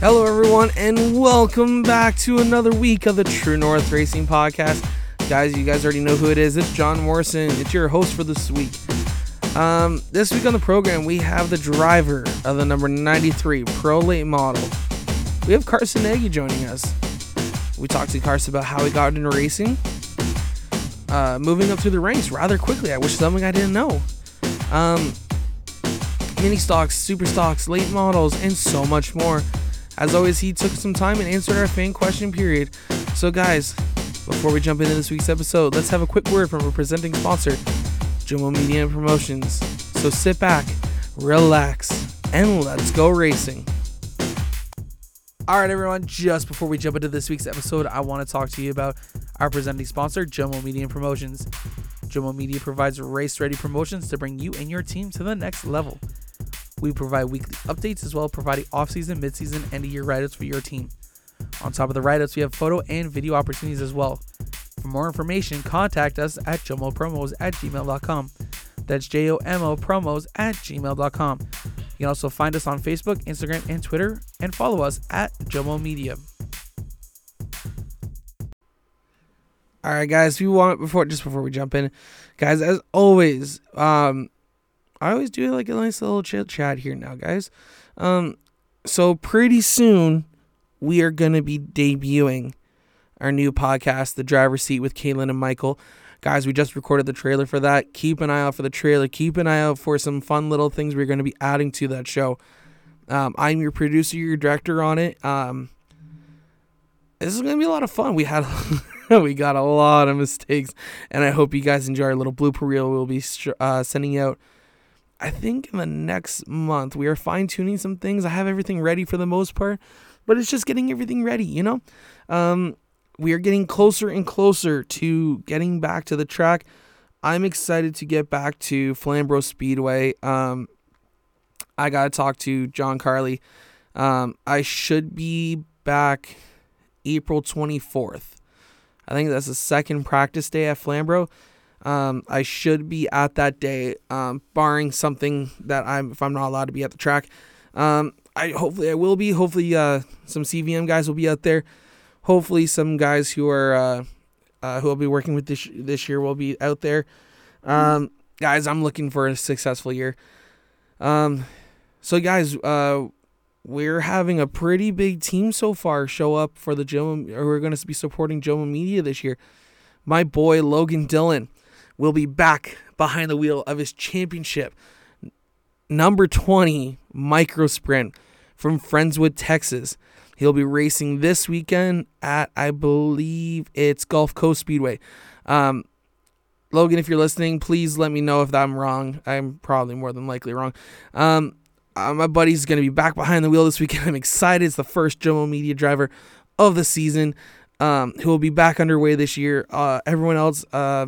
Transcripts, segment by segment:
Hello, everyone, and welcome back to another week of the True North Racing Podcast. Guys, you guys already know who it is. It's John Morrison. It's your host for this week. Um, this week on the program, we have the driver of the number 93 Pro Late model. We have Carson Nagy joining us. We talked to Carson about how he got into racing, uh, moving up through the ranks rather quickly. I wish something I didn't know. Um, mini stocks, super stocks, late models, and so much more. As always, he took some time and answered our fan question period. So, guys, before we jump into this week's episode, let's have a quick word from our presenting sponsor, Jomo Media and Promotions. So sit back, relax, and let's go racing. All right, everyone, just before we jump into this week's episode, I want to talk to you about our presenting sponsor, Jomo Media and Promotions. Jomo Media provides race ready promotions to bring you and your team to the next level. We provide weekly updates as well providing off-season, mid-season, and year write-ups for your team. On top of the write-ups, we have photo and video opportunities as well. For more information, contact us at jomopromos at gmail.com. That's J-O-M-O promos at gmail.com. You can also find us on Facebook, Instagram, and Twitter, and follow us at Jomo Media. All right, guys. If you want before just before we jump in, guys, as always, um, I always do like a nice little chit chat here now, guys. Um, so pretty soon we are gonna be debuting our new podcast, The Driver's Seat with Caitlin and Michael. Guys, we just recorded the trailer for that. Keep an eye out for the trailer. Keep an eye out for some fun little things we're going to be adding to that show. Um, I'm your producer, your director on it. Um, this is going to be a lot of fun. We had we got a lot of mistakes, and I hope you guys enjoy our little blooper reel. We'll be uh, sending out. I think in the next month we are fine tuning some things. I have everything ready for the most part, but it's just getting everything ready. You know. Um, we are getting closer and closer to getting back to the track. I'm excited to get back to Flamborough Speedway. Um, I got to talk to John Carly. Um, I should be back April 24th. I think that's the second practice day at Flamborough. Um, I should be at that day, um, barring something that I'm if I'm not allowed to be at the track. Um, I hopefully I will be. Hopefully, uh, some CVM guys will be out there hopefully some guys who are uh, uh, who will be working with this this year will be out there. Um, guys, I'm looking for a successful year. Um, so guys, uh, we're having a pretty big team so far show up for the Joe. We're going to be supporting Jomo Media this year. My boy Logan Dillon will be back behind the wheel of his championship number 20 micro sprint from Friendswood, Texas. He'll be racing this weekend at, I believe it's Gulf Coast Speedway. Um, Logan, if you're listening, please let me know if I'm wrong. I'm probably more than likely wrong. Um, uh, my buddy's going to be back behind the wheel this weekend. I'm excited. It's the first Jomo Media driver of the season um, who will be back underway this year. Uh, everyone else, uh,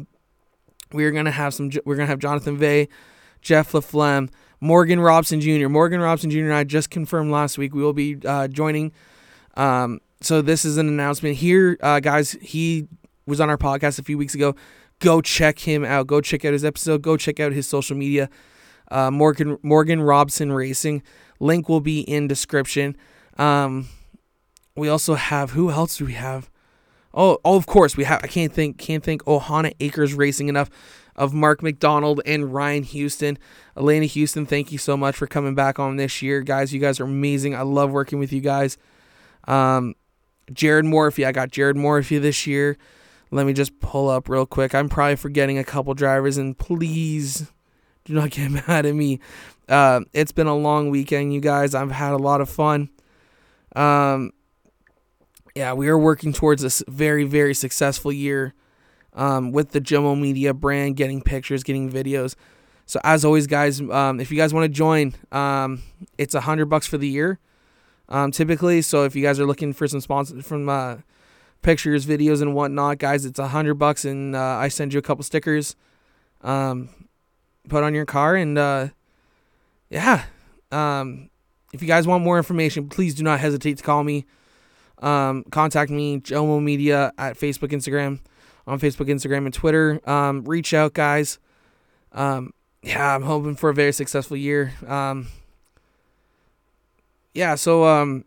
we're to have some, we're to have Jonathan Vay, Jeff LaFlemme, Morgan Robson Jr. Morgan Robson Jr. and I just confirmed last week we will be uh, joining um, so this is an announcement here, uh, guys. He was on our podcast a few weeks ago. Go check him out. Go check out his episode. Go check out his social media. Uh, Morgan Morgan Robson Racing. Link will be in description. Um, we also have who else do we have? Oh, oh, of course we have. I can't think can't think Ohana Acres Racing enough of Mark McDonald and Ryan Houston. Elena Houston, thank you so much for coming back on this year, guys. You guys are amazing. I love working with you guys. Um, Jared Morphy, I got Jared Morphy this year. Let me just pull up real quick. I'm probably forgetting a couple drivers, and please do not get mad at me. Uh, it's been a long weekend, you guys. I've had a lot of fun. Um, yeah, we are working towards this very, very successful year um, with the Jomo Media brand, getting pictures, getting videos. So as always, guys, um, if you guys want to join, um, it's a hundred bucks for the year um, typically. So if you guys are looking for some sponsors from uh, pictures, videos, and whatnot, guys, it's a hundred bucks, and uh, I send you a couple stickers, um, put on your car, and uh, yeah. Um, if you guys want more information, please do not hesitate to call me. Um, contact me, Jomo Media at Facebook, Instagram, on Facebook, Instagram, and Twitter. Um, reach out, guys. Um, yeah, I'm hoping for a very successful year. Um, yeah, so um,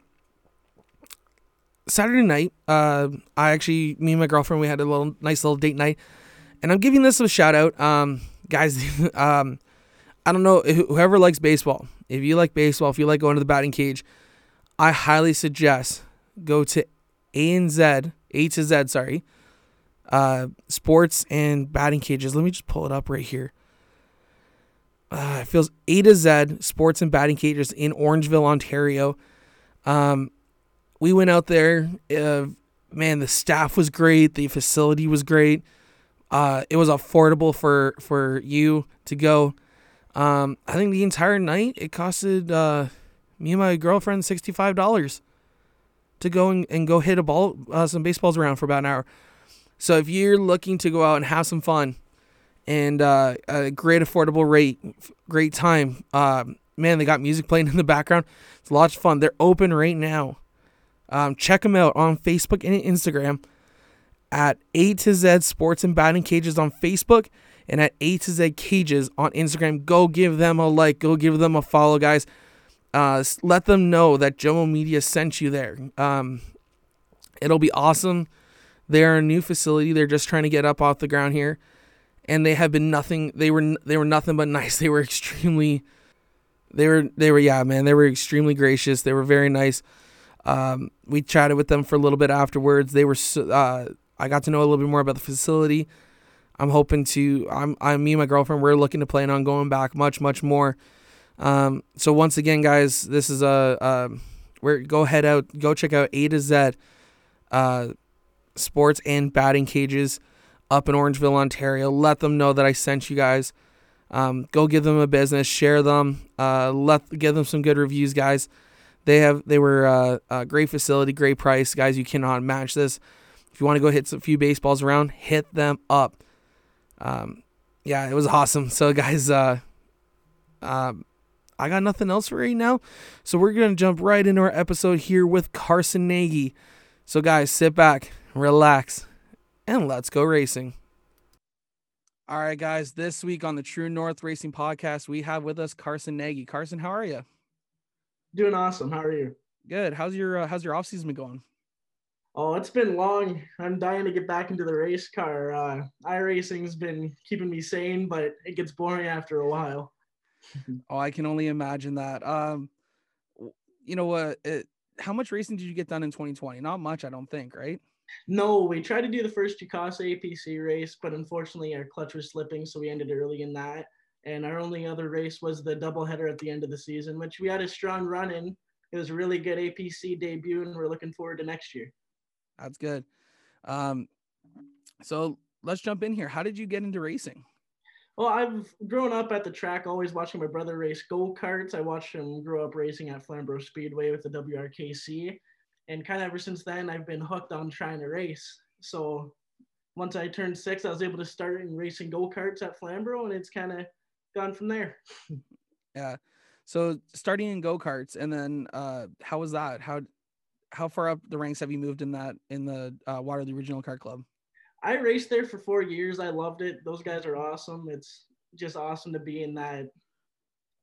Saturday night, uh, I actually, me and my girlfriend, we had a little nice little date night, and I'm giving this a shout out, um, guys. um, I don't know whoever likes baseball. If you like baseball, if you like going to the batting cage, I highly suggest go to A and Z, A to Z, sorry, uh, sports and batting cages. Let me just pull it up right here. Uh, it feels A to Z sports and batting cages in Orangeville, Ontario. Um, we went out there. Uh, man, the staff was great. The facility was great. Uh, it was affordable for for you to go. Um, I think the entire night it costed uh, me and my girlfriend sixty five dollars to go and, and go hit a ball, uh, some baseballs around for about an hour. So if you're looking to go out and have some fun and uh, a great affordable rate, great time, uh, man, they got music playing in the background. It's lots of fun. They're open right now. Um, check them out on Facebook and Instagram at A to Z Sports and Batting Cages on Facebook and at A to Z Cages on Instagram. Go give them a like. Go give them a follow, guys. Uh, let them know that Jomo Media sent you there. Um, it'll be awesome. They're a new facility. They're just trying to get up off the ground here, and they have been nothing. They were they were nothing but nice. They were extremely. They were they were yeah man. They were extremely gracious. They were very nice. Um, we chatted with them for a little bit afterwards. They were uh, I got to know a little bit more about the facility. I'm hoping to. I'm. I'm me and my girlfriend. We're looking to plan on going back much, much more. Um, so once again, guys, this is a. Uh, we're go head out. Go check out A to Z, uh, sports and batting cages, up in Orangeville, Ontario. Let them know that I sent you guys. Um, go give them a business. Share them. Uh, let give them some good reviews, guys. They have. They were uh, a great facility, great price, guys. You cannot match this. If you want to go hit a few baseballs around, hit them up. Um, yeah, it was awesome. So, guys, uh, um, I got nothing else for right now. So, we're going to jump right into our episode here with Carson Nagy. So, guys, sit back, relax, and let's go racing. All right, guys, this week on the True North Racing Podcast, we have with us Carson Nagy. Carson, how are you? Doing awesome. How are you? Good. How's your uh, how's your off season been going? Oh, it's been long. I'm dying to get back into the race car. Uh, iRacing's been keeping me sane, but it gets boring after a while. Oh, I can only imagine that. Um, you know what? Uh, how much racing did you get done in 2020? Not much, I don't think, right? No, we tried to do the first Jukasa APC race, but unfortunately our clutch was slipping, so we ended early in that. And our only other race was the doubleheader at the end of the season, which we had a strong run in. It was a really good APC debut, and we're looking forward to next year. That's good. Um, so let's jump in here. How did you get into racing? Well, I've grown up at the track, always watching my brother race go karts. I watched him grow up racing at Flamborough Speedway with the WRKC. And kind of ever since then, I've been hooked on trying to race. So once I turned six, I was able to start in racing go karts at Flamborough, and it's kind of gone from there. yeah. So starting in go karts, and then uh, how was that? How how far up the ranks have you moved in that in the uh, Waterloo Regional Kart Club? I raced there for four years. I loved it. Those guys are awesome. It's just awesome to be in that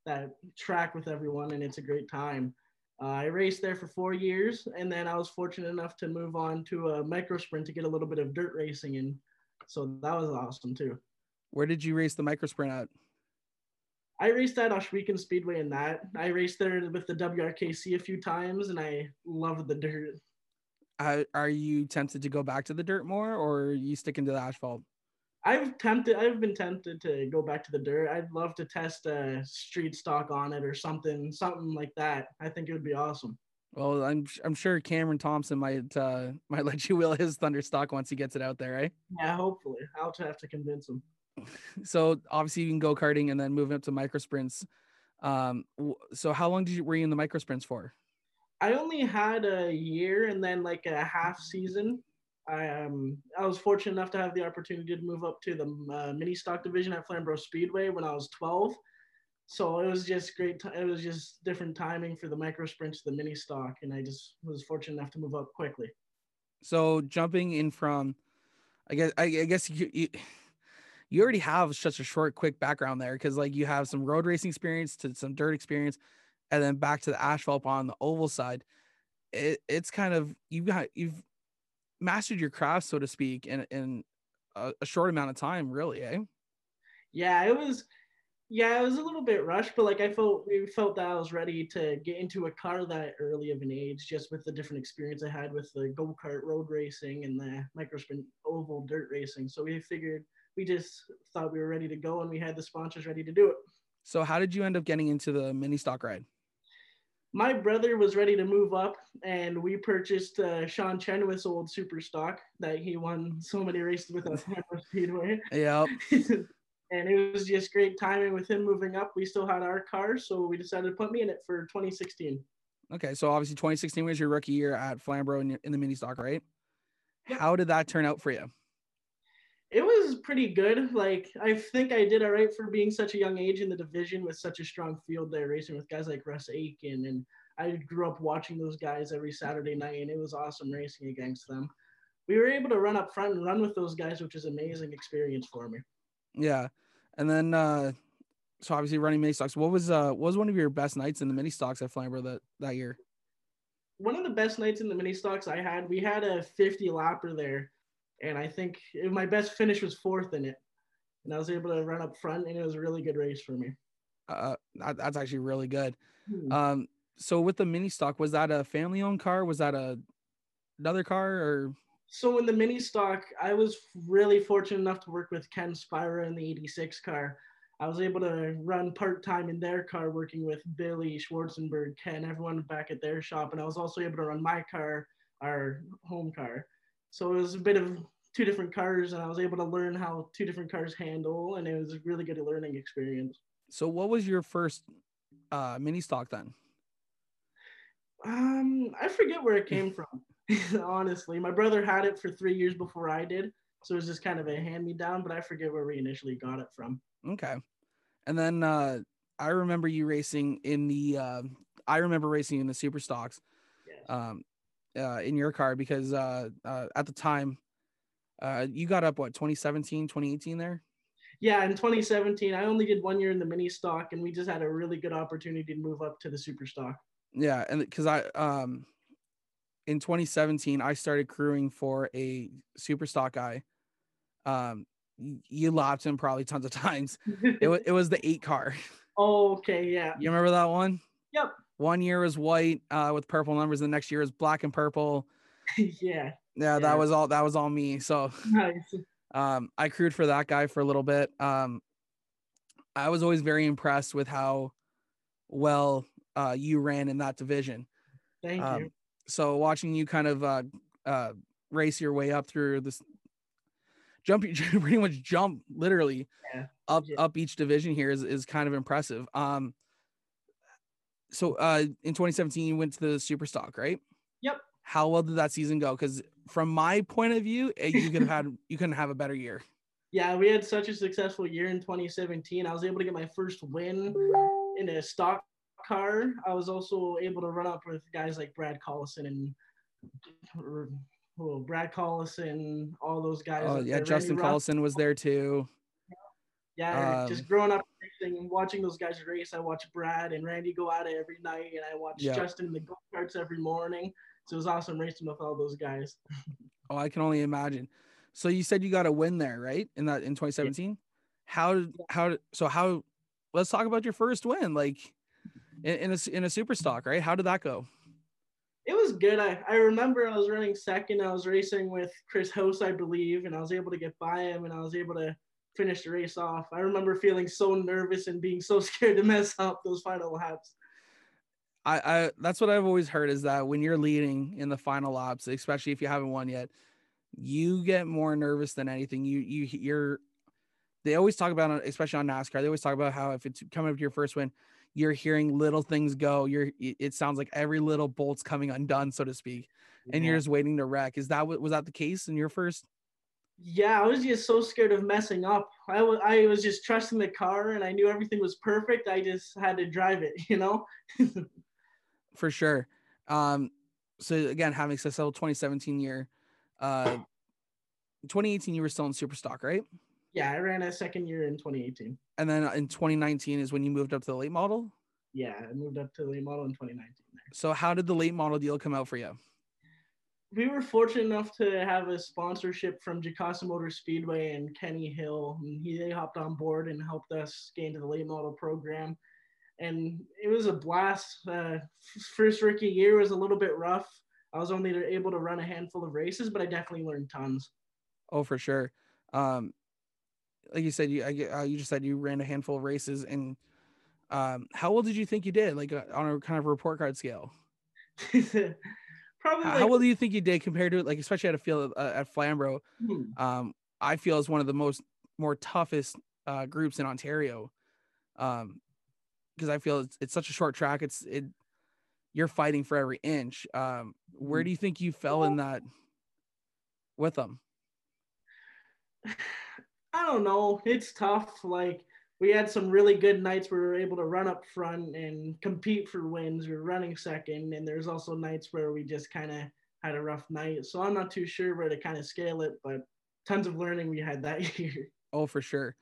that track with everyone, and it's a great time. Uh, I raced there for four years, and then I was fortunate enough to move on to a micro sprint to get a little bit of dirt racing in. So that was awesome too. Where did you race the micro sprint at? I raced at Ohsweken Speedway in that. I raced there with the WRKC a few times, and I loved the dirt. Uh, are you tempted to go back to the dirt more, or are you sticking to the asphalt? I've tempted. I've been tempted to go back to the dirt. I'd love to test a street stock on it or something, something like that. I think it would be awesome. Well, I'm I'm sure Cameron Thompson might uh, might let you wheel his thunder stock once he gets it out there, right? Yeah, hopefully. I'll have to convince him so obviously you can go karting and then move up to micro sprints. Um, so how long did you were you in the micro sprints for? I only had a year and then like a half season. I um I was fortunate enough to have the opportunity to move up to the uh, mini stock division at Flamborough Speedway when I was 12. So it was just great. T- it was just different timing for the micro sprints the mini stock, and I just was fortunate enough to move up quickly. So jumping in from, I guess I, I guess you, you you already have such a short, quick background there because like you have some road racing experience to some dirt experience, and then back to the asphalt on the oval side. it, it's kind of you got you've mastered your craft, so to speak, in in a, a short amount of time, really, eh? Yeah, it was yeah, it was a little bit rushed, but like I felt we felt that I was ready to get into a car that early of an age, just with the different experience I had with the go kart road racing and the microsprint oval dirt racing. So we figured we just thought we were ready to go, and we had the sponsors ready to do it. So how did you end up getting into the mini stock ride? My brother was ready to move up, and we purchased uh, Sean Chenoweth's old super stock that he won so many races with us at Speedway. Yep. and it was just great timing with him moving up. We still had our car, so we decided to put me in it for 2016. Okay, so obviously 2016 was your rookie year at Flamborough in, in the mini stock, right? Yep. How did that turn out for you? It was pretty good. Like I think I did all right for being such a young age in the division with such a strong field there, racing with guys like Russ Aiken, and I grew up watching those guys every Saturday night, and it was awesome racing against them. We were able to run up front and run with those guys, which is amazing experience for me. Yeah. And then uh so obviously running mini stocks. What was uh what was one of your best nights in the mini stocks at Flamborough that that year? One of the best nights in the mini stocks I had, we had a 50 lapper there, and I think it, my best finish was fourth in it, and I was able to run up front, and it was a really good race for me. Uh, that's actually really good. Hmm. Um, so with the mini stock, was that a family owned car? Was that a another car or? so in the mini stock, I was really fortunate enough to work with Ken Spira in the 86 car. I was able to run part time in their car, working with Billy Schwarzenberg, Ken, everyone back at their shop, and I was also able to run my car, our home car. So it was a bit of two different cars, and I was able to learn how two different cars handle, and it was a really good learning experience. So, what was your first uh, mini stock then? Um, I forget where it came from. honestly. My brother had it for three years before I did. So it was just kind of a hand me down, but I forget where we initially got it from. Okay. And then uh, I remember you racing in the, uh, I remember racing in the super stocks yes. um, uh, in your car because uh, uh, at the time, uh, you got up what 2017 2018 there yeah in 2017 i only did one year in the mini stock and we just had a really good opportunity to move up to the super stock yeah and because i um in 2017, I started crewing for a super stock guy. Um, you lapped him probably tons of times. it, was, it was the eight car. Oh, okay, yeah. You remember that one? Yep. One year was white uh, with purple numbers. The next year was black and purple. yeah. Yeah. Yeah, that was all. That was all me. So, nice. um, I crewed for that guy for a little bit. Um, I was always very impressed with how well uh, you ran in that division. Thank um, you so watching you kind of uh, uh, race your way up through this jump pretty much jump literally yeah. up yeah. up each division here is, is kind of impressive um so uh in 2017 you went to the super stock right yep how well did that season go because from my point of view eh, you could have had you couldn't have a better year yeah we had such a successful year in 2017 i was able to get my first win in a stock car, I was also able to run up with guys like Brad Collison and Brad Collison, all those guys. Oh yeah, Justin Collison was there too. Yeah, um, just growing up and watching those guys race, I watch Brad and Randy go at it every night, and I watch yeah. Justin in the go karts every morning. So it was awesome racing with all those guys. oh, I can only imagine. So you said you got a win there, right? In that in 2017. Yeah. How did how so how? Let's talk about your first win. Like, in, in a in a super stock, right? How did that go? It was good. I, I remember I was running second. I was racing with Chris House, I believe, and I was able to get by him and I was able to finish the race off. I remember feeling so nervous and being so scared to mess up those final laps. I, I that's what I've always heard is that when you're leading in the final laps, especially if you haven't won yet, you get more nervous than anything. You you you're they always talk about especially on NASCAR, they always talk about how if it's coming up to your first win, you're hearing little things go. You're it sounds like every little bolt's coming undone, so to speak, and you're just waiting to wreck. Is that what was that the case in your first? Yeah, I was just so scared of messing up. I I was just trusting the car, and I knew everything was perfect. I just had to drive it, you know. For sure. Um, so again, having successful 2017 year, uh, 2018 you were still in super stock, right? Yeah, I ran a second year in 2018. And then in 2019 is when you moved up to the late model. Yeah, I moved up to the late model in 2019. So how did the late model deal come out for you? We were fortunate enough to have a sponsorship from Jukasa Motor Speedway and Kenny Hill. And he they hopped on board and helped us get into the late model program. And it was a blast. Uh, first rookie year was a little bit rough. I was only able to run a handful of races, but I definitely learned tons. Oh, for sure. Um, like you said, you I, uh, you just said you ran a handful of races, and um, how well did you think you did, like uh, on a kind of report card scale? Probably. How, like, how well do you think you did compared to like, especially at a field uh, at Flamborough? hmm, Um, I feel is one of the most more toughest uh, groups in Ontario. Um, because I feel it's, it's such a short track. It's it you're fighting for every inch. Um, where Mhm. do you think you fell in that with them? I don't know. It's tough. Like we had some really good nights where we were able to run up front and compete for wins. We were running second, and there's also nights where we just kind of had a rough night. So I'm not too sure where to kind of scale it, but tons of learning we had that year. Oh, for sure.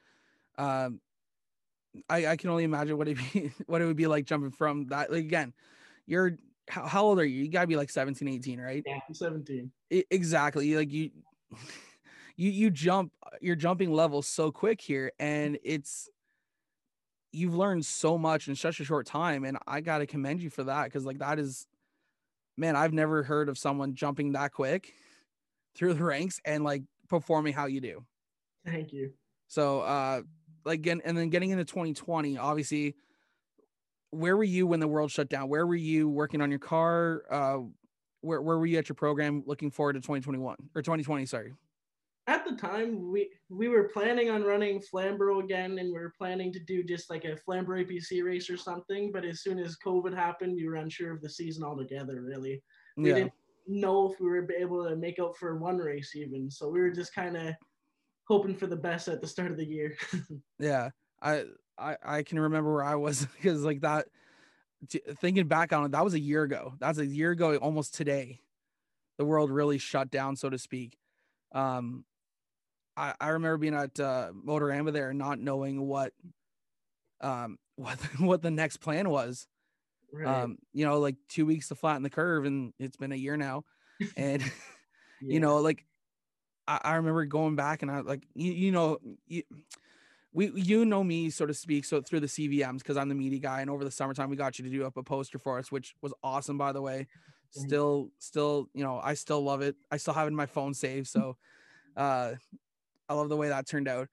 Um, I I can only imagine what it be what it would be like jumping from that. Like again, you're how, how old are you? You gotta be like 17, 18, right? Yeah, I'm 17. I- exactly. Like you, you you jump. You're jumping levels so quick here, and it's you've learned so much in such a short time, and I gotta commend you for that because like that is, man, I've never heard of someone jumping that quick through the ranks and like performing how you do. Thank you. So, uh, like, again, and then getting into 2020, obviously, where were you when the world shut down? Where were you working on your car? Uh, where, where were you at your program looking forward to 2021 or 2020? Sorry. At the time, we we were planning on running Flamborough again, and we were planning to do just like a Flamborough APC race or something. But as soon as COVID happened, we were unsure of the season altogether. Really, we Yeah. didn't know if we were able to make out for one race even. So we were just kind of hoping for the best at the start of the year. Yeah. I, I, I can remember where I was because like that, t- thinking back on it, that was a year ago. That's a year ago, almost today. The world really shut down, so to speak. Um, I, I remember being at uh, Motorama there, and not knowing what, um, what what the next plan was. right. Um, you know, like two weeks to flatten the curve, and it's been a year now, and Yeah. you know, like I, I remember going back and I like you, you know you, we you know me so to speak so through the CVMs because I'm the media guy and over the summertime we got you to do up a poster for us which was awesome by the way. Still still you know I still love it. I still have it in my phone saved so uh I love the way that turned out.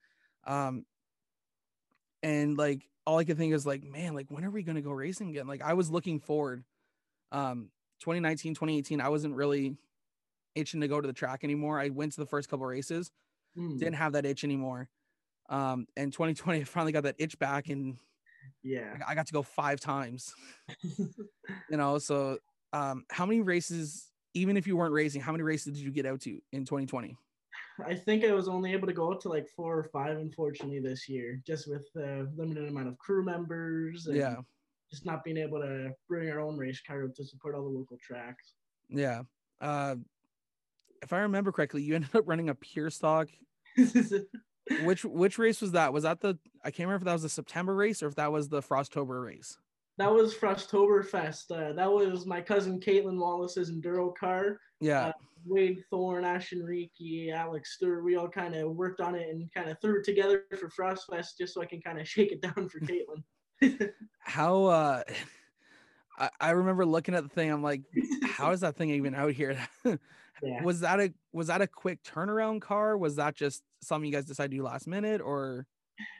Um and like all I could think is like man like when are we gonna go racing again? Like I was looking forward um 2019 2018 I wasn't really itching to go to the track anymore. I went to the first couple races, Mm, didn't have that itch anymore. Um, and 2020, I finally got that itch back, and yeah. I got to go five times. You know, so um, how many races? Even if you weren't racing, how many races did you get out to in 2020? I think I was only able to go to like four or five, unfortunately, this year, just with the limited amount of crew members. And Yeah, Just not being able to bring our own race car to support all the local tracks. yeah. Uh, if I remember correctly, you ended up running a pure stock. Which which race was that? Was that the? I can't remember if that was the September race or if that was the Frosttober race. that was Frosttoberfest. Uh, that was my cousin Caitlin Wallace's enduro car. Yeah, Uh, Wade Thorne, Ashton Reiki, Alex Stewart, we all kind of worked on it and kind of threw it together for Frostfest just so I can kind of shake it down for Caitlin. how uh I, I remember looking at the thing i'm like how is that thing even out here Yeah. was that a was that a quick turnaround car was that just something you guys decided to do last minute or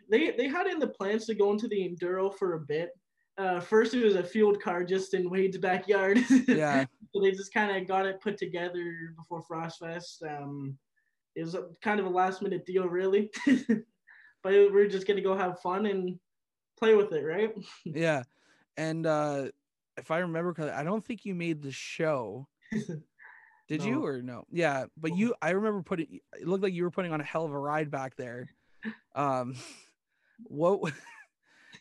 they they had in the plans to go into the enduro for a bit. Uh, first, it was a field car just in Wade's backyard. yeah so they just kind of got it put together before Frostfest. Um, it was a, kind of a last minute deal, really. but we we're just gonna go have fun and play with it, right? yeah and uh if i remember correctly i don't think you made the show did you or no yeah but you i remember putting it looked like you were putting on a hell of a ride back there um what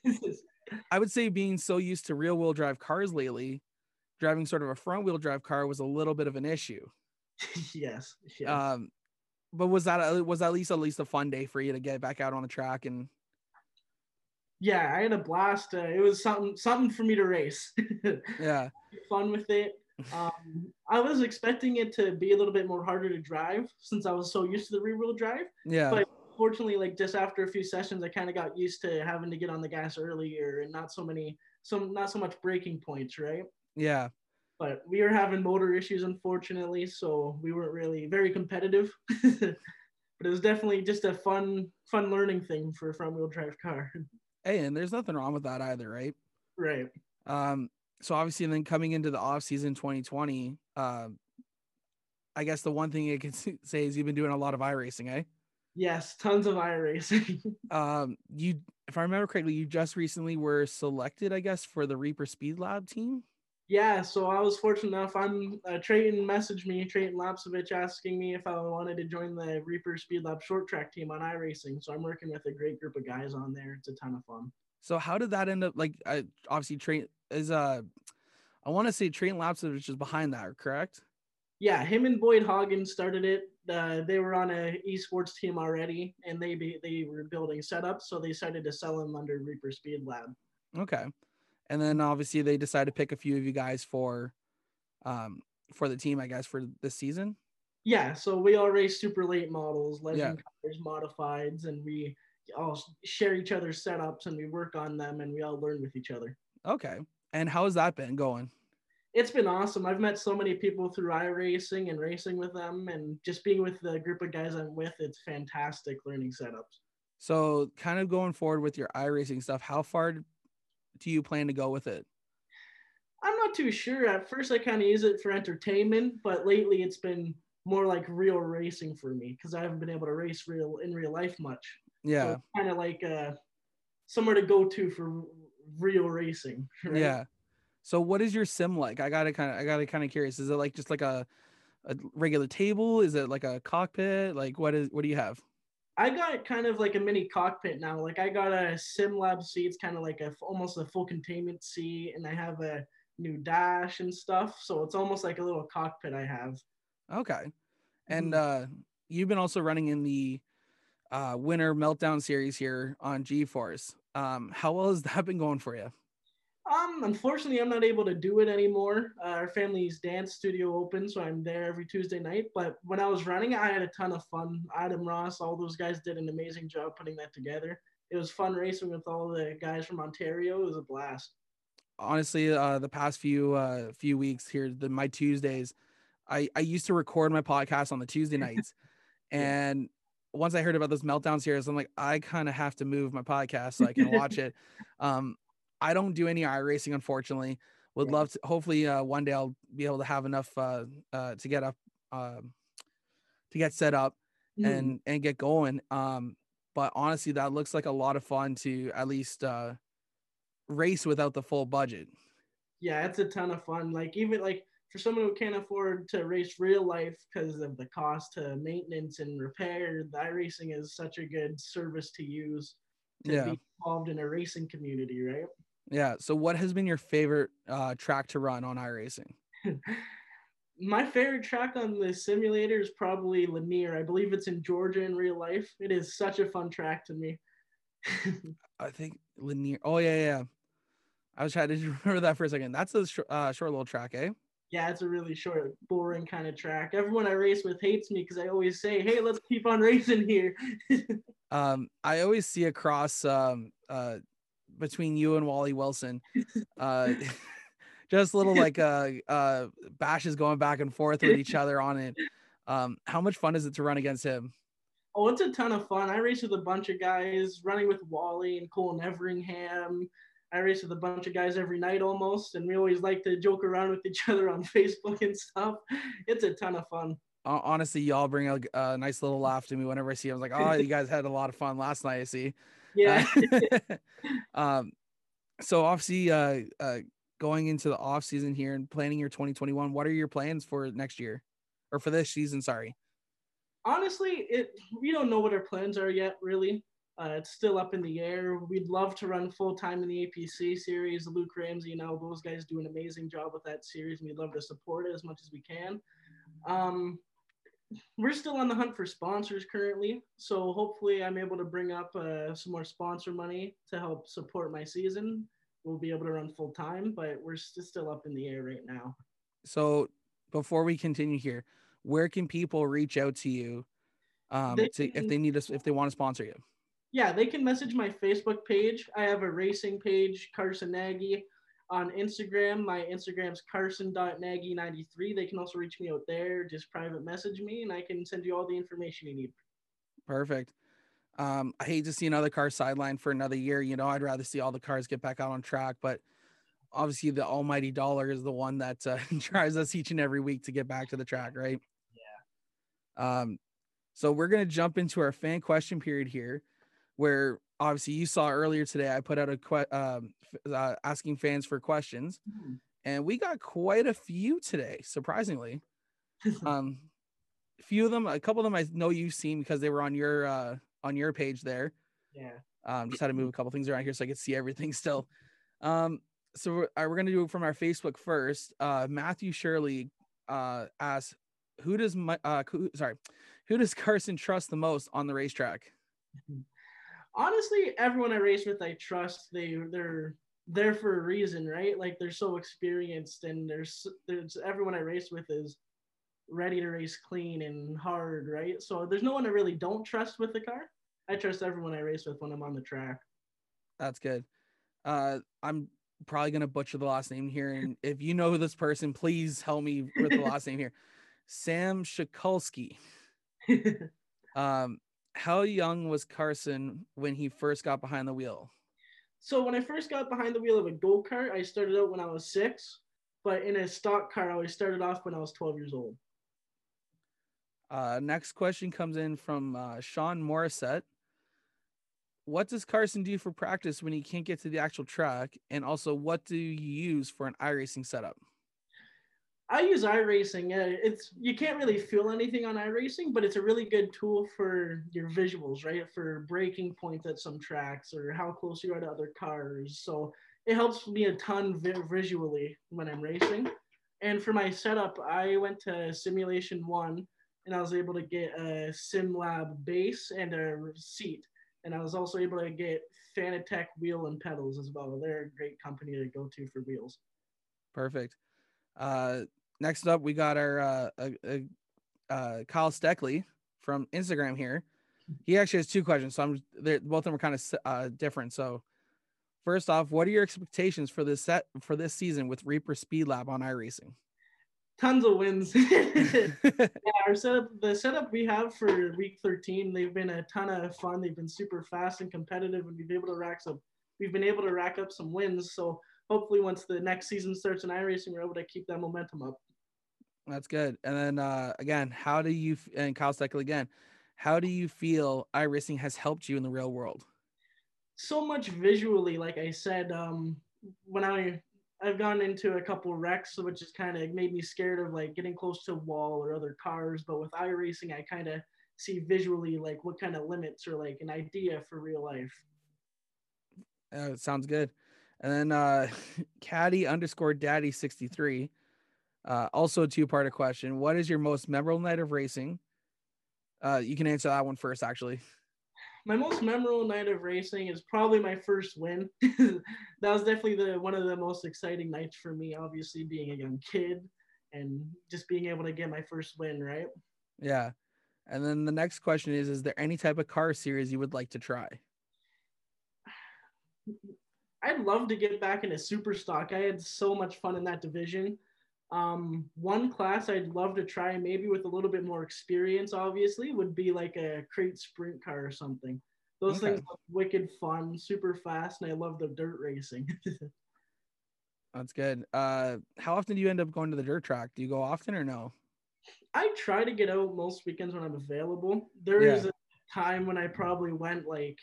I would say being so used to real wheel drive cars lately, driving sort of a front wheel drive car was a little bit of an issue. yes. yes. Um, but was that a, was at least at least a fun day for you to get back out on the track and Yeah, I had a blast. Uh, it was something something for me to race. Yeah. Fun with it. Um, I was expecting it to be a little bit more harder to drive since I was so used to the rear wheel drive. Yeah. But fortunately, like just after a few sessions, I kind of got used to having to get on the gas earlier and not so many, some not so much braking points, right? Yeah. But we were having motor issues, unfortunately, so we weren't really very competitive. but it was definitely just a fun, fun learning thing for a front wheel drive car. Hey, and there's nothing wrong with that either, right? right. Um, so obviously, and then coming into the off season 2020, um, I guess the one thing I can say is you've been doing a lot of iRacing, eh? Yes, tons of iRacing. Um, you, if I remember correctly, you just recently were selected, I guess, for the Reaper Speed Lab team. yeah, so I was fortunate enough. I'm uh, Trayton messaged me, Trayton Lapsovich, asking me if I wanted to join the Reaper Speed Lab short track team on iRacing. So I'm working with a great group of guys on there. It's a ton of fun. So how did that end up? Like, I, obviously, train is uh, I want to say Train Lapsovich is just behind that, correct? Yeah, him and Boyd Hagen started it. Uh, they were on a esports team already, and they be, they were building setups, so they decided to sell them under Reaper Speed Lab. Okay. And then obviously they decided to pick a few of you guys for um for the team, I guess, for this season. Yeah, so we all race super late models, Yeah. legend cars, modifieds, and we all share each other's setups and we work on them and we all learn with each other. Okay. And how has that been going? It's been awesome. I've met so many people through iRacing and racing with them, and just being with the group of guys I'm with, it's fantastic learning setups. So kind of going forward with your iRacing stuff, how far do you plan to go with it? I'm not too sure. At first, I kind of use it for entertainment, but lately it's been more like real racing for me because I haven't been able to race real in real life much. Yeah. kind of like uh, somewhere to go to for real racing. right? Yeah. So what is your sim like? I gotta kind of I gotta kind of curious. Is it like just like a a regular table? Is it like a cockpit? Like what is what do you have? I got kind of like a mini cockpit now. Like I got a sim lab seat. It's kind of like a almost a full containment seat, and I have a new dash and stuff. So it's almost like a little cockpit I have. Okay. And Mhm. uh you've been also running in the uh winter meltdown series here on GeForce. Um how well has that been going for you? Um, unfortunately, I'm not able to do it anymore. Uh, our family's dance studio open, so I'm there every Tuesday night. But when I was running, I had a ton of fun. Adam Ross, all those guys did an amazing job putting that together. It was fun racing with all the guys from Ontario. It was a blast. honestly uh the past few uh few weeks here the my tuesdays i i used to record my podcast on the tuesday nights and once i heard about this meltdown series i'm like i kind of have to move my podcast so i can watch it um i don't do any racing, unfortunately would Yeah. love to hopefully uh one day i'll be able to have enough uh uh to get up um to get set up Mhm. and and get going um but honestly that looks like a lot of fun to at least uh race without the full budget yeah, it's a ton of fun. Like even like for someone who can't afford to race real life because of the cost to maintenance and repair, the iRacing is such a good service to use to Yeah. be involved in a racing community, right? Yeah. So what has been your favorite uh track to run on iRacing? My favorite track on the simulator is probably Lanier. I believe it's in Georgia in real life. It is such a fun track to me. I think Lanier. Oh yeah, yeah. yeah. I was trying to remember that for a second. That's a sh- uh, short little track, eh? Yeah, it's a really short, boring kind of track. Everyone I race with hates me because I always say, "Hey, let's keep on racing here." Um, I always see across um uh between you and Wally Wilson, uh, just little like uh uh bashes going back and forth with each other on it. Um, how much fun is it to run against him? oh, it's a ton of fun. I race with a bunch of guys, running with Wally and Colin Everingham. I race with a bunch of guys every night almost, and we always like to joke around with each other on Facebook and stuff. It's a ton of fun. Honestly, y'all bring a, a nice little laugh to me whenever I see. Him. I was like, oh, you guys had a lot of fun last night. I see. Yeah. Um, so obviously, uh, uh, going into the off season here and planning your 2021, what are your plans for next year, or for this season? Sorry. honestly, it we don't know what our plans are yet. Really, uh, it's still up in the air. We'd love to run full time in the APC series. Luke Ramsey, you know, those guys do an amazing job with that series, and we'd love to support it as much as we can. Um, we're still on the hunt for sponsors currently. So hopefully, I'm able to bring up uh, some more sponsor money to help support my season. We'll be able to run full time, but we're still up in the air right now. So before we continue here, where can people reach out to you um, to, can, if they need us if they want to sponsor you? Yeah, they can message my Facebook page. I have a racing page, Carson Nagy. On Instagram, my Instagram's carson.nagy93. They can also reach me out there. Just private message me, and I can send you all the information you need. Perfect. Um, I hate to see another car sideline for another year. You know, I'd rather see all the cars get back out on track, but obviously the almighty dollar is the one that uh, drives us each and every week to get back to the track, right? Yeah. Um, so we're gonna jump into our fan question period here, where obviously you saw earlier today I put out a que- um, uh, asking fans for questions, mm-hmm. and we got quite a few today, surprisingly. um, a few of them, a couple of them I know you've seen because they were on your uh, on your page there. Yeah. Um, just had to move a couple things around here so I could see everything still. Um, so we're, uh, we're gonna do it from our Facebook first. Uh, Matthew Shirley uh asks, who does my uh who, sorry, who does Carson trust the most on the racetrack? Honestly, everyone I race with, I trust. They they're there for a reason, right? Like they're so experienced, and there's there's everyone I race with is ready to race clean and hard, right? So there's no one I really don't trust with the car. I trust everyone I race with when I'm on the track. That's good. Uh, I'm probably gonna butcher the last name here, and if you know this person, please help me with the last name here. Sam Shikulski. um, how young was Carson when he first got behind the wheel? So when I first got behind the wheel of a go kart, I started out when I was six, but in a stock car, I always started off when I was 12 years old. Uh, next question comes in from uh, Sean Morissette what does Carson do for practice when he can't get to the actual track? And also, what do you use for an iRacing setup? I use iRacing. It's you can't really feel anything on iRacing, but it's a really good tool for your visuals, right? For braking points at some tracks or how close you are to other cars. So it helps me a ton visually when I'm racing. And for my setup, I went to Simulation One, and I was able to get a SimLab base and a seat and I was also able to get Fanatec wheel and pedals as well. They're a great company to go to for wheels. Perfect. Uh, next up, we got our uh, uh, uh, Kyle Steckley from Instagram here. He actually has two questions, so I'm both of them are kind of uh, different. So, first off, what are your expectations for this set for this season with Reaper Speed Lab on iRacing? tons of wins. yeah, our setup, the setup we have for week 13, they've been a ton of fun. They've been super fast and competitive, and we've been able to rack some. We've been able to rack up some wins. So hopefully, once the next season starts in iRacing, we're able to keep that momentum up. That's good. And then uh, again, how do you and Kyle Steckel again? How do you feel iRacing has helped you in the real world? So much visually, like I said, um, when I I've gone into a couple wrecks, which has kind of made me scared of like getting close to a wall or other cars. But with iRacing, I kind of see visually like what kind of limits or like an idea for real life. Uh, sounds good. And then uh, caddy underscore daddy 63. Uh, also a two part question. What is your most memorable night of racing? Uh, you can answer that one first, actually my most memorable night of racing is probably my first win. that was definitely the one of the most exciting nights for me. Obviously, being a young kid and just being able to get my first win, right? Yeah. And then the next question is: Is there any type of car series you would like to try? I'd love to get back into super stock. I had so much fun in that division. Um, one class I'd love to try, maybe with a little bit more experience, obviously, would be like a crate sprint car or something. Those okay. things look wicked fun, super fast, and I love the dirt racing. That's good. Uh, how often do you end up going to the dirt track? Do you go often or no? I try to get out most weekends when I'm available. There yeah. is a time when I probably went like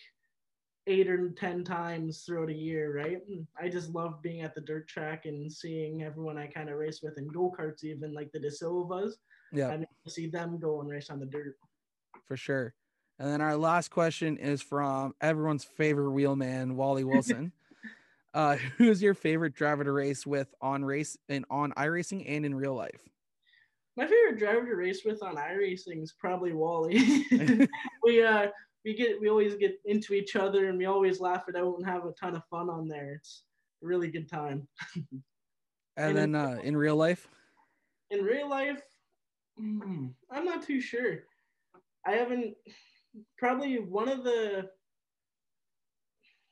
eight or ten times throughout a year, right? I just love being at the dirt track and seeing everyone I kind of race with in go karts, even like the De Silvas. Yeah, to see them go and race on the dirt. For sure. And then our last question is from everyone's favorite wheelman, Wally Wilson. uh, who's your favorite driver to race with on race and on iRacing and in real life? my favorite driver to race with on iRacing is probably Wally. we uh we get we always get into each other and we always laugh it out and have a ton of fun on there. It's a really good time. and, and then uh, in real life? In real life, mm, I'm not too sure. I haven't probably one of the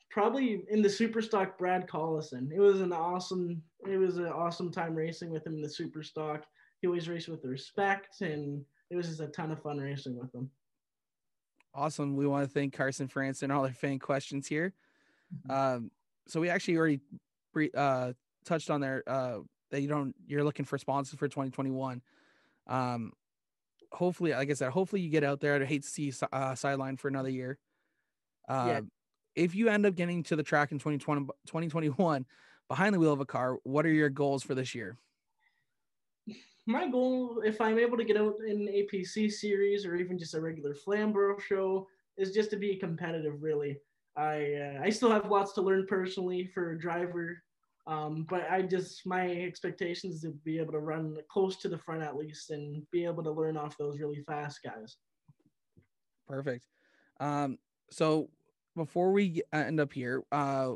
probably in the super stock Brad Collison. It was an awesome it was an awesome time racing with him in the super stock. He always raced with respect and it was just a ton of fun racing with him. Awesome. We want to thank Carson France and all their fan questions here. Mm-hmm. Um, so we actually already uh, touched on there uh, that you don't you're looking for sponsors for 2021. Um, hopefully, like I said, hopefully you get out there. I hate to see uh, sideline for another year. Uh, yeah. If you end up getting to the track in 2020, 2021 behind the wheel of a car, what are your goals for this year? My goal, if I'm able to get out in an APC series or even just a regular Flamborough show, is just to be competitive. Really, I uh, I still have lots to learn personally for a driver um, but I just my expectations to be able to run close to the front at least and be able to learn off those really fast guys. Perfect. Um, so before we end up here, uh,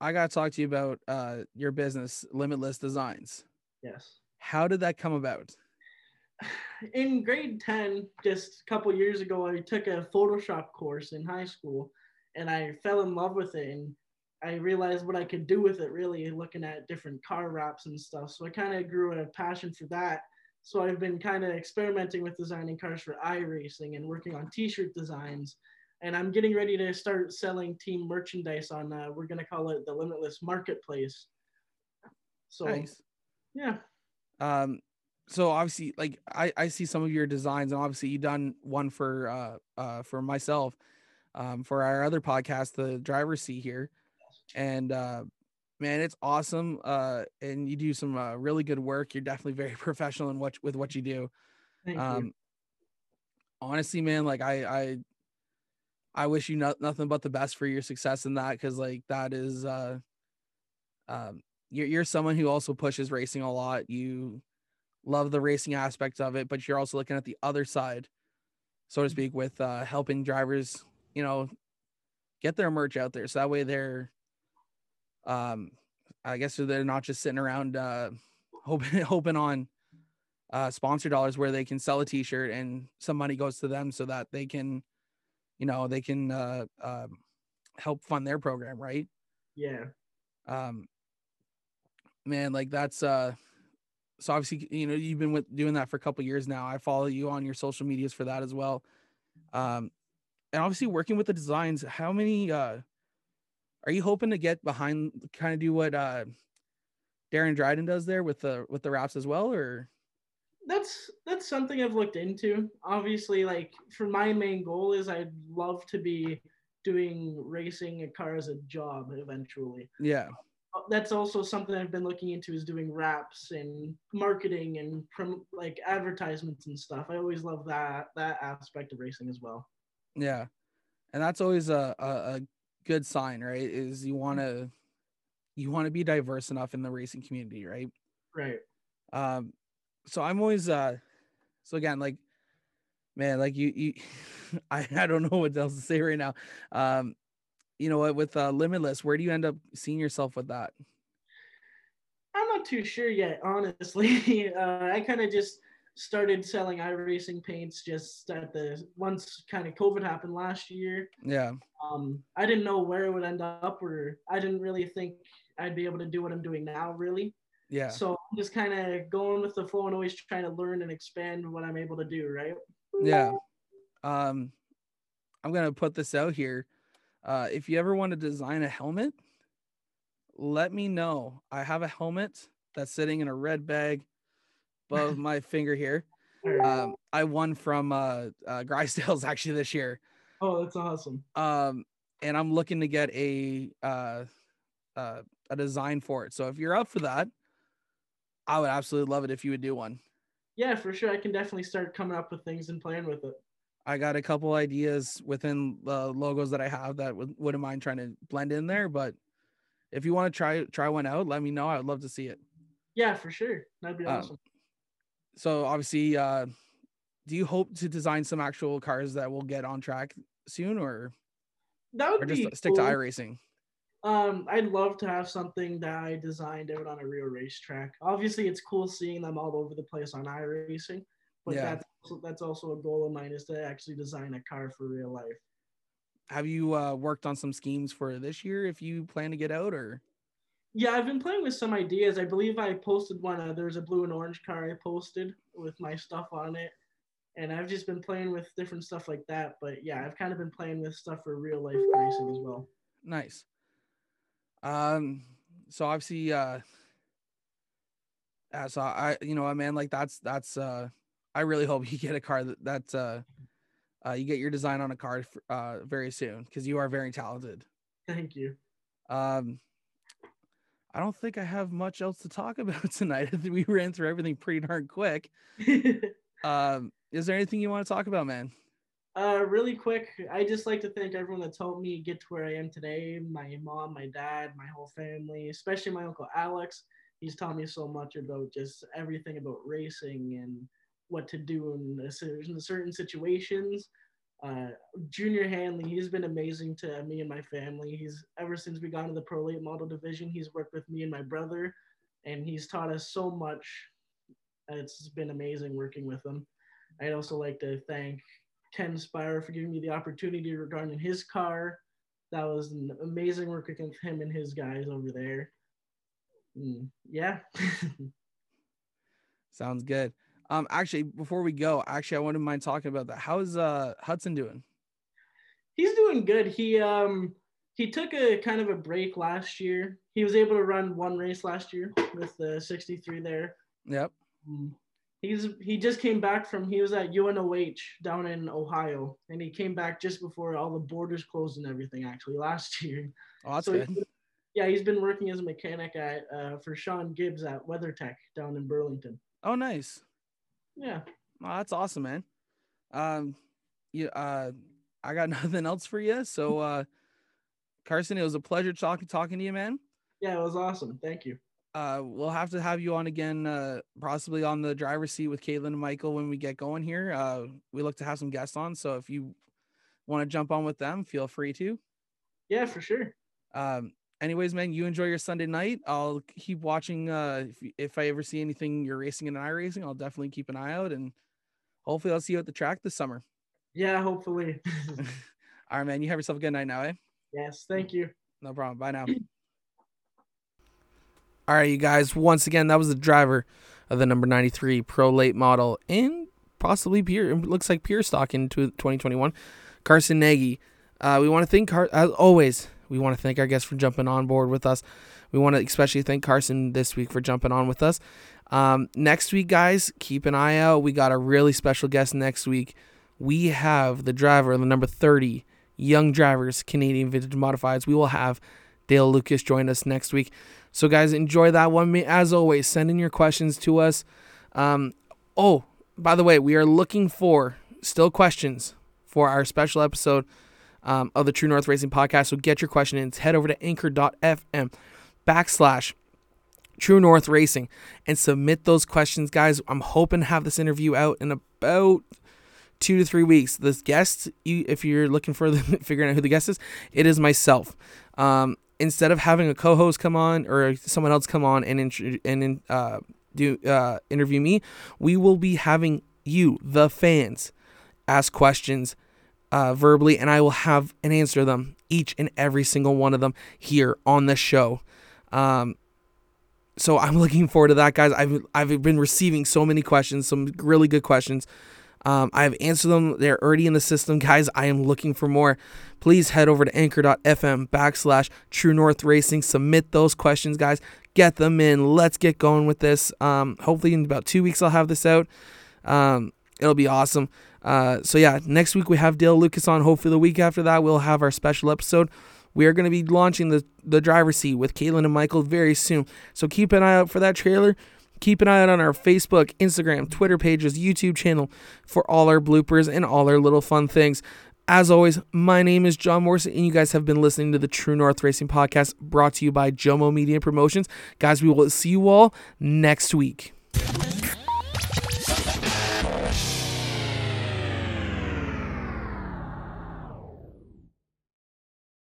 I got to talk to you about uh, your business, Limitless Designs. Yes. How did that come about? In grade 10, just a couple years ago, I took a Photoshop course in high school and I fell in love with it. And I realized what I could do with it really looking at different car wraps and stuff. So I kind of grew a passion for that. So I've been kind of experimenting with designing cars for iRacing and working on t-shirt designs. And I'm getting ready to start selling team merchandise on, uh, we're going to call it the Limitless Marketplace. So, nice. yeah. Um, so obviously like I, I see some of your designs and obviously you've done one for, uh, uh, for myself, um, for our other podcast, the driver's seat here and uh, man, it's awesome. Uh, and you do some uh, really good work. You're definitely very professional in what with what you do. Thank um, you. honestly, man, like I, I, I wish you not, nothing but the best for your success in that because like that is, uh, um, you're you're someone who also pushes racing a lot. You love the racing aspect of it, but you're also looking at the other side, so to speak, with uh, helping drivers, you know, get their merch out there. So that way they're um i guess they're not just sitting around uh hoping hoping on uh sponsor dollars where they can sell a t-shirt and some money goes to them so that they can you know they can uh, uh help fund their program right? Yeah. Um man like that's uh so obviously you know you've been with doing that for a couple years now i follow you on your social medias for that as well um and obviously working with the designs how many uh are you hoping to get behind kind of do what uh Darren Dryden does there with the with the wraps as well or that's that's something I've looked into. Obviously, like for my main goal is I'd love to be doing racing a car as a job eventually. Yeah. That's also something I've been looking into is doing wraps and marketing and from like advertisements and stuff. I always love that that aspect of racing as well. Yeah. And that's always a, a, a good sign, right? Is you want to you want to be diverse enough in the racing community, right? Right. Um, so I'm always uh, so again, like, man, like you, you, I, I don't know what else to say right now. Um, you know what, with uh, Limitless, where do you end up seeing yourself with that? I'm not too sure yet, honestly. uh, I kind of just started selling iRacing paints just at the once kind of COVID happened last year. Yeah. Um, I didn't know where it would end up, or I didn't really think I'd be able to do what I'm doing now, really. Yeah. So I'm just kind of going with the flow and always trying to learn and expand what I'm able to do, right? Yeah. Um, I'm gonna put this out here. Uh, if you ever want to design a helmet, let me know. I have a helmet that's sitting in a red bag above my finger here. Um, I won from uh, uh actually this year. Oh, that's awesome. Um, and I'm looking to get a uh, uh a design for it. So if you're up for that, I would absolutely love it if you would do one. Yeah, for sure. I can definitely start coming up with things and playing with it. I got a couple ideas within the logos that I have that would, wouldn't mind trying to blend in there. But if you want to try try one out, let me know. I would love to see it. Yeah, for sure. That'd be um, awesome. so obviously, uh, do you hope to design some actual cars that will get on track soon, or That would or be just stick to cool. iRacing? Um, I'd love to have something that I designed out on a real racetrack. Obviously, it's cool seeing them all over the place on iRacing, but Yeah. that's also, that's also a goal of mine is to actually design a car for real life. Have you uh, worked on some schemes for this year? If you plan to get out, or Yeah, I've been playing with some ideas. I believe I posted one. Uh, there's a blue and orange car I posted with my stuff on it, and I've just been playing with different stuff like that. But yeah, I've kind of been playing with stuff for real life racing as well. nice. Um, so obviously, uh, yeah, so I, you know, man, like that's that's uh, I really hope you get a car that that uh, uh, you get your design on a car f- uh very soon because you are very talented. Thank you. Um, I don't think I have much else to talk about tonight. We ran through everything pretty darn quick. Um, is there anything you want to talk about, man? Uh, really quick, I just like to thank everyone that's helped me get to where I am today. My mom, my dad, my whole family, especially my uncle Alex. He's taught me so much about just everything about racing and what to do in, in certain situations. Uh, Junior Hanley, he's been amazing to me and my family. He's ever since we got into the pro late model division, he's worked with me and my brother, and he's taught us so much. It's been amazing working with him. I'd also like to thank Ken Spire for giving me the opportunity regarding his car. That was an amazing working with him and his guys over there. Mm, yeah. Sounds good. Um, actually, before we go, actually, I wouldn't mind talking about that. How's uh Hudson doing? He's doing good. He um he took a kind of a break last year. He was able to run one race last year with the 63 there. Yep. Mm. He's he just came back from he was at UNOH down in Ohio, and he came back just before all the borders closed and everything. Actually, last year. Oh, that's So good. yeah, he's been working as a mechanic at uh, for Sean Gibbs at WeatherTech down in Burlington. Oh, nice. Yeah, Oh, that's awesome, man. Um, you uh, I got nothing else for you. So, uh, Carson, it was a pleasure talking talking to you, man. yeah, it was awesome. Thank you. Uh, we'll have to have you on again, uh, possibly on the driver's seat with Caitlin and Michael when we get going here. Uh, we look to have some guests on, so if you want to jump on with them, feel free to. Yeah, for sure. Um, anyways, man, you enjoy your Sunday night. I'll keep watching. Uh, if if I ever see anything you're racing and iRacing, I'll definitely keep an eye out, and hopefully I'll see you at the track this summer. Yeah, hopefully. All right, man. You have yourself a good night now, eh? yes, thank you. No problem. Bye now. All right, you guys. Once again, that was the driver of the number 93 Pro Late model in possibly pure. It looks like pure stock in 2021. Carson Nagy. Uh, we want to thank Car- as always. We want to thank our guests for jumping on board with us. We want to especially thank Carson this week for jumping on with us. Um, next week, guys, keep an eye out. We got a really special guest next week. We have the driver the number 30 Young Drivers Canadian Vintage Modifieds. We will have Dale Lucas join us next week. So, guys, enjoy that one. As always, send in your questions to us. Um, oh, by the way, we are looking for still questions for our special episode um, of the True North Racing Podcast. So, get your question in. Head over to anchor.fm backslash True North Racing and submit those questions, guys. I'm hoping to have this interview out in about two to three weeks. This guest, you, if you're looking for the, figuring out who the guest is, it is myself. Um, instead of having a co-host come on or someone else come on and and uh, do uh, interview me, we will be having you, the fans, ask questions uh, verbally, and I will have and answer them each and every single one of them here on the show. Um, so I'm looking forward to that, guys. I've I've been receiving so many questions, some really good questions. Um, I've answered them. They're already in the system, guys. I am looking for more. Please head over to anchor.fm backslash True North Racing. Submit those questions, guys. Get them in. Let's get going with this. Um, hopefully, in about two weeks, I'll have this out. Um, it'll be awesome. Uh, so yeah, next week we have Dale Lucas on. Hopefully, the week after that we'll have our special episode. We are going to be launching the the driver's seat with Caitlin and Michael very soon. So keep an eye out for that trailer. Keep an eye out on our Facebook, Instagram, Twitter pages, YouTube channel for all our bloopers and all our little fun things. As always, my name is John Morrison, and you guys have been listening to the True North Racing Podcast brought to you by Jomo Media Promotions. Guys, we will see you all next week.